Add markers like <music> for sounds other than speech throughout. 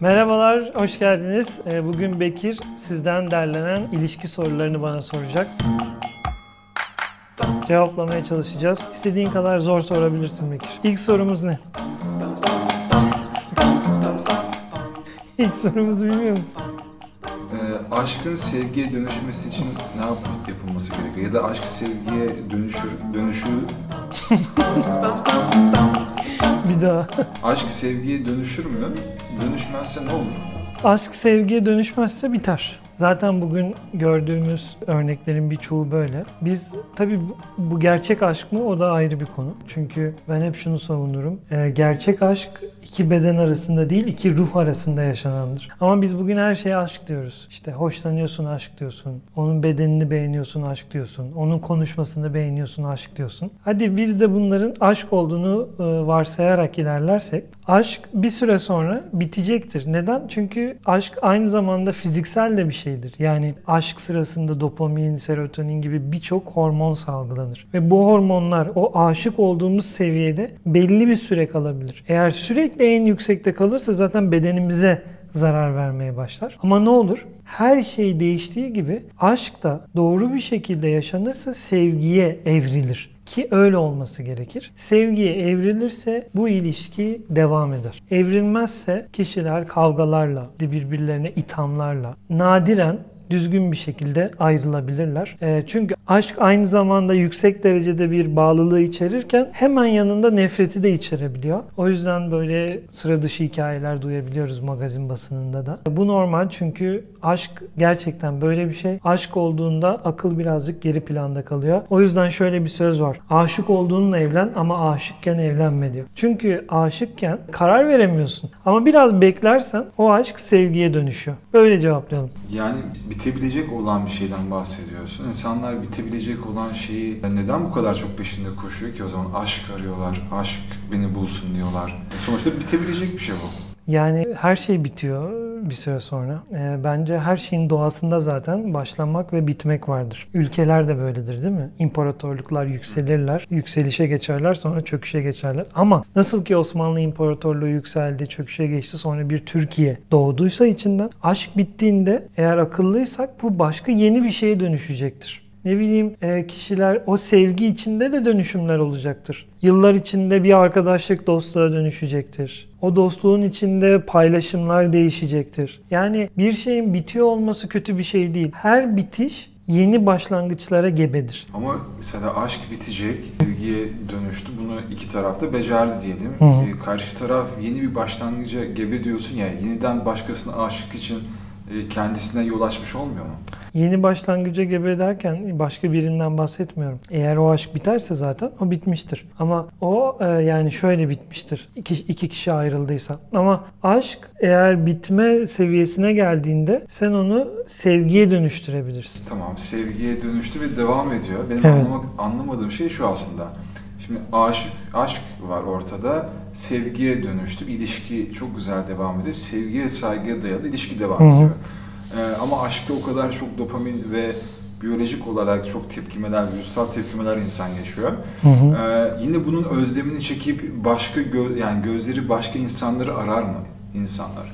Merhabalar, hoş geldiniz. Ee, Bugün Bekir sizden derlenen ilişki sorularını bana soracak. Cevaplamaya çalışacağız. İstediğin kadar zor sorabilirsin Bekir. İlk sorumuz ne? <laughs> İlk sorumuzu bilmiyor musun? Ee, aşkın sevgiye dönüşmesi için ne yap yapılması gerekiyor? Ya da aşk sevgiye dönüşür, dönüşü, <laughs> Bir daha. aşk sevgiye dönüşür mü? Dönüşmezse ne olur? Aşk sevgiye dönüşmezse biter. Zaten bugün gördüğümüz örneklerin birçoğu böyle. Biz tabii bu- gerçek aşk mı o da ayrı bir konu. Çünkü ben hep şunu savunurum. Ee, gerçek aşk iki beden arasında değil iki ruh arasında yaşanandır. Ama biz bugün her şeye aşk diyoruz. İşte hoşlanıyorsun aşk diyorsun. Onun bedenini beğeniyorsun aşk diyorsun. Onun konuşmasını beğeniyorsun aşk diyorsun. Hadi biz de bunların aşk olduğunu e, varsayarak ilerlersek aşk bir süre sonra bitecektir. Neden? Çünkü aşk aynı zamanda fiziksel de bir şeydir. Yani aşk sırasında dopamin, serotonin gibi birçok hormon salgılanır. Ve bu hormonlar o aşık olduğumuz seviyede belli bir süre kalabilir. Eğer sürekli en yüksekte kalırsa zaten bedenimize zarar vermeye başlar. Ama ne olur? Her şey değiştiği gibi aşk da doğru bir şekilde yaşanırsa sevgiye evrilir ki öyle olması gerekir. Sevgiye evrilirse bu ilişki devam eder. Evrilmezse kişiler kavgalarla, birbirlerine ithamlarla, nadiren düzgün bir şekilde ayrılabilirler. E, çünkü aşk aynı zamanda yüksek derecede bir bağlılığı içerirken hemen yanında nefreti de içerebiliyor. O yüzden böyle sıra dışı hikayeler duyabiliyoruz magazin basınında da. Bu normal çünkü aşk gerçekten böyle bir şey. Aşk olduğunda akıl birazcık geri planda kalıyor. O yüzden şöyle bir söz var. Aşık olduğunla evlen ama aşıkken evlenme diyor. Çünkü aşıkken karar veremiyorsun. Ama biraz beklersen o aşk sevgiye dönüşüyor. Böyle cevaplayalım. Yani bitebilecek olan bir şeyden bahsediyorsun. İnsanlar bitebilecek olan şeyi neden bu kadar çok peşinde koşuyor ki o zaman aşk arıyorlar, aşk beni bulsun diyorlar. E sonuçta bitebilecek bir şey bu. Yani her şey bitiyor bir süre sonra. Ee, bence her şeyin doğasında zaten başlamak ve bitmek vardır. Ülkeler de böyledir değil mi? İmparatorluklar yükselirler, yükselişe geçerler sonra çöküşe geçerler. Ama nasıl ki Osmanlı İmparatorluğu yükseldi, çöküşe geçti sonra bir Türkiye doğduysa içinden aşk bittiğinde eğer akıllıysak bu başka yeni bir şeye dönüşecektir. Ne bileyim e, kişiler o sevgi içinde de dönüşümler olacaktır. Yıllar içinde bir arkadaşlık dostluğa dönüşecektir. O dostluğun içinde paylaşımlar değişecektir. Yani bir şeyin bitiyor olması kötü bir şey değil. Her bitiş yeni başlangıçlara gebedir. Ama mesela aşk bitecek, sevgiye dönüştü. Bunu iki tarafta becerdi diyelim. Hı. E, Karşı taraf yeni bir başlangıca gebe diyorsun ya, yeniden başkasına aşık için kendisine yol açmış olmuyor mu? Yeni başlangıca gebe derken başka birinden bahsetmiyorum. Eğer o aşk biterse zaten o bitmiştir. Ama o e, yani şöyle bitmiştir. İki, iki kişi ayrıldıysa. Ama aşk eğer bitme seviyesine geldiğinde sen onu sevgiye dönüştürebilirsin. Tamam, sevgiye dönüştü ve devam ediyor. Benim Evet. anlamak, anlamadığım şey şu aslında. Şimdi aşk, aşk var ortada, sevgiye dönüştü, ilişki çok güzel devam ediyor. Sevgiye, saygıya dayalı ilişki devam Hı hı. ediyor. Ee, ama aşkta o kadar çok dopamin ve biyolojik olarak çok tepkimeler, vücutsal tepkimeler insan yaşıyor. Hı hı. Ee, yine bunun özlemini çekip başka gö- yani gözleri başka insanları arar mı insanlar?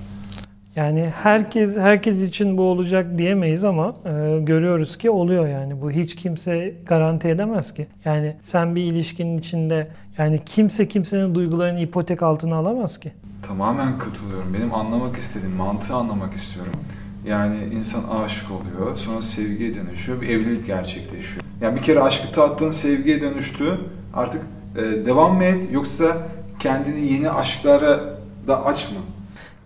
Yani herkes herkes için bu olacak diyemeyiz ama e, görüyoruz ki oluyor yani. Bu hiç kimse garanti edemez ki. Yani sen bir ilişkinin içinde yani kimse kimsenin duygularını ipotek altına alamaz ki. Tamamen katılıyorum. Benim anlamak istediğim, mantığı anlamak istiyorum. Yani insan aşık oluyor, sonra sevgiye dönüşüyor, bir evlilik gerçekleşiyor. Yani bir kere aşkı tattın, sevgiye dönüştü. Artık e, devam mı et yoksa kendini yeni aşklara da aç mı?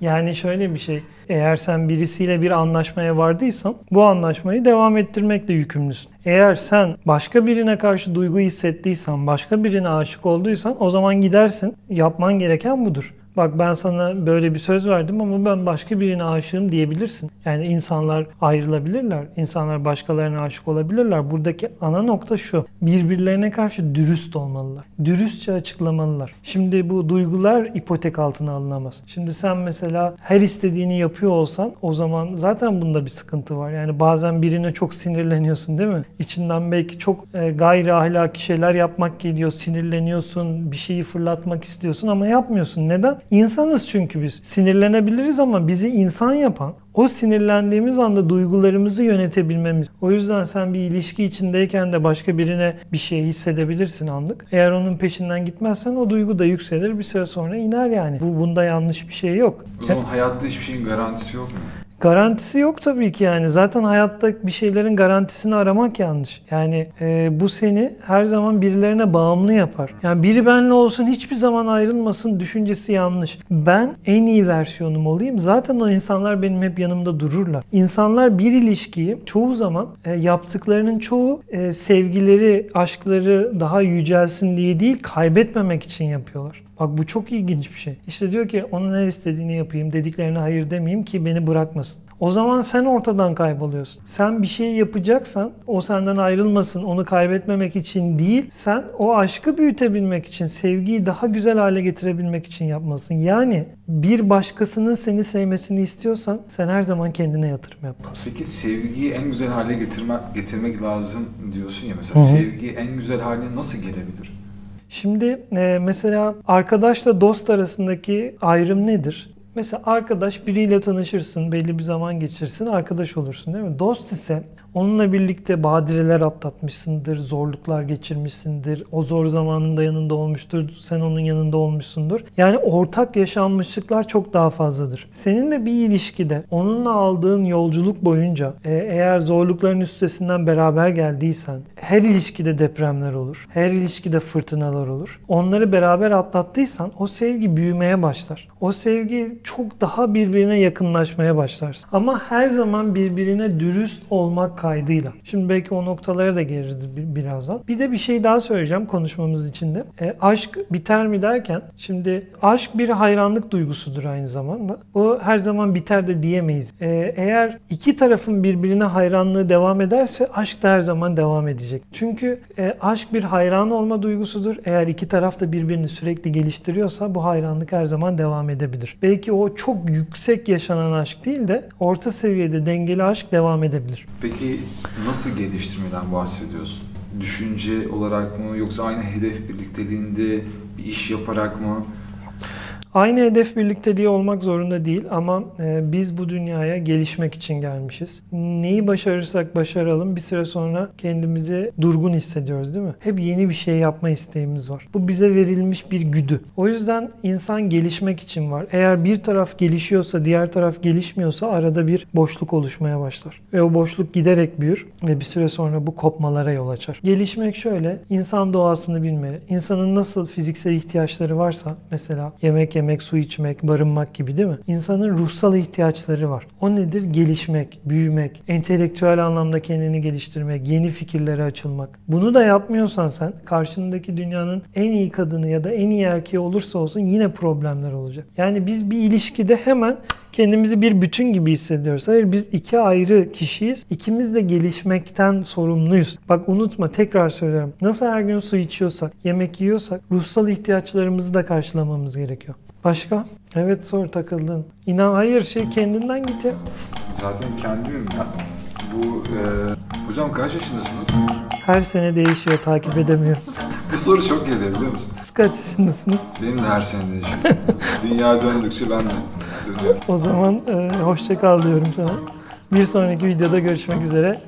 Yani şöyle bir şey. Eğer sen birisiyle bir anlaşmaya vardıysan bu anlaşmayı devam ettirmekle yükümlüsün. Eğer sen başka birine karşı duygu hissettiysen, başka birine aşık olduysan o zaman gidersin. Yapman gereken budur. Bak ben sana böyle bir söz verdim ama ben başka birine aşığım diyebilirsin. Yani insanlar ayrılabilirler. insanlar başkalarına aşık olabilirler. Buradaki ana nokta şu. Birbirlerine karşı dürüst olmalılar. Dürüstçe açıklamalılar. Şimdi bu duygular ipotek altına alınamaz. Şimdi sen mesela her istediğini yapıyor olsan o zaman zaten bunda bir sıkıntı var. Yani bazen birine çok sinirleniyorsun değil mi? İçinden belki çok e, gayri ahlaki şeyler yapmak geliyor. Sinirleniyorsun, bir şeyi fırlatmak istiyorsun ama yapmıyorsun. Neden? insanız çünkü biz. Sinirlenebiliriz ama bizi insan yapan o sinirlendiğimiz anda duygularımızı yönetebilmemiz. O yüzden sen bir ilişki içindeyken de başka birine bir şey hissedebilirsin anlık. Eğer onun peşinden gitmezsen o duygu da yükselir bir süre sonra iner yani. Bu bunda yanlış bir şey yok. O zaman hayatta hiçbir şeyin garantisi yok mu? Garantisi yok tabii ki yani. Zaten hayatta bir şeylerin garantisini aramak yanlış. Yani e, bu seni her zaman birilerine bağımlı yapar. Yani biri benle olsun hiçbir zaman ayrılmasın düşüncesi yanlış. Ben en iyi versiyonum olayım. Zaten o insanlar benim hep yanımda dururlar. İnsanlar bir ilişkiyi çoğu zaman e, yaptıklarının çoğu e, sevgileri, aşkları daha yücelsin diye değil kaybetmemek için yapıyorlar. Bak bu çok ilginç bir şey. İşte diyor ki onun her istediğini yapayım, dediklerine hayır demeyeyim ki beni bırakmasın. O zaman sen ortadan kayboluyorsun. Sen bir şey yapacaksan o senden ayrılmasın, onu kaybetmemek için değil, sen o aşkı büyütebilmek için, sevgiyi daha güzel hale getirebilmek için yapmalısın. Yani bir başkasının seni sevmesini istiyorsan sen her zaman kendine yatırım yapmalısın. Peki sevgiyi en güzel hale getirme, getirmek lazım diyorsun ya mesela Hı hı. sevgi en güzel haline nasıl gelebilir? Şimdi e, mesela arkadaşla dost arasındaki ayrım nedir? Mesela arkadaş biriyle tanışırsın, belli bir zaman geçirsin, arkadaş olursun değil mi? Dost ise onunla birlikte badireler atlatmışsındır, zorluklar geçirmişsindir, o zor zamanında yanında olmuştur, sen onun yanında olmuşsundur. Yani ortak yaşanmışlıklar çok daha fazladır. Senin de bir ilişkide onunla aldığın yolculuk boyunca e, eğer zorlukların üstesinden beraber geldiysen, her ilişkide depremler olur, her ilişkide fırtınalar olur. Onları beraber atlattıysan o sevgi büyümeye başlar. O sevgi çok daha birbirine yakınlaşmaya başlarsın. Ama her zaman birbirine dürüst olmak kaydıyla. Şimdi belki o noktalara da geliriz bir- birazdan. Bir de bir şey daha söyleyeceğim konuşmamız içinde. E, aşk biter mi derken şimdi aşk bir hayranlık duygusudur aynı zamanda. O her zaman biter de diyemeyiz. E, eğer iki tarafın birbirine hayranlığı devam ederse aşk da her zaman devam edecek. Çünkü e, aşk bir hayran olma duygusudur. Eğer iki taraf da birbirini sürekli geliştiriyorsa bu hayranlık her zaman devam edebilir. Belki o çok yüksek yaşanan aşk değil de orta seviyede dengeli aşk devam edebilir. Peki nasıl geliştirmeden bahsediyorsun? Düşünce olarak mı yoksa aynı hedef birlikteliğinde bir iş yaparak mı? Aynı hedef birlikteliği olmak zorunda değil ama e, biz bu dünyaya gelişmek için gelmişiz. Neyi başarırsak başaralım bir süre sonra kendimizi durgun hissediyoruz değil mi? Hep yeni bir şey yapma isteğimiz var. Bu bize verilmiş bir güdü. O yüzden insan gelişmek için var. Eğer bir taraf gelişiyorsa diğer taraf gelişmiyorsa arada bir boşluk oluşmaya başlar. Ve o boşluk giderek büyür ve bir süre sonra bu kopmalara yol açar. Gelişmek şöyle, insan doğasını bilmeli. İnsanın nasıl fiziksel ihtiyaçları varsa mesela yemek yemek, su içmek, barınmak gibi değil mi? İnsanın ruhsal ihtiyaçları var. O nedir? Gelişmek, büyümek, entelektüel anlamda kendini geliştirmek, yeni fikirlere açılmak. Bunu da yapmıyorsan sen karşındaki dünyanın en iyi kadını ya da en iyi erkeği olursa olsun yine problemler olacak. Yani biz bir ilişkide hemen kendimizi bir bütün gibi hissediyoruz. Hayır biz iki ayrı kişiyiz. İkimiz de gelişmekten sorumluyuz. Bak unutma tekrar söylüyorum. Nasıl her gün su içiyorsak, yemek yiyorsak ruhsal ihtiyaçlarımızı da karşılamamız gerekiyor. Başka? Evet sor takıldın. İnan hayır şey kendinden git ya. Zaten kendimim ya. Bu e, hocam kaç yaşındasınız? Her sene değişiyor takip edemiyorum. <laughs> Bu soru çok geliyor biliyor musun? Siz kaç yaşındasınız? Benim de her sene değişiyor. <laughs> Dünya döndükçe ben de dönüyorum. O zaman e, hoşça kal diyorum sana. Bir sonraki videoda görüşmek üzere.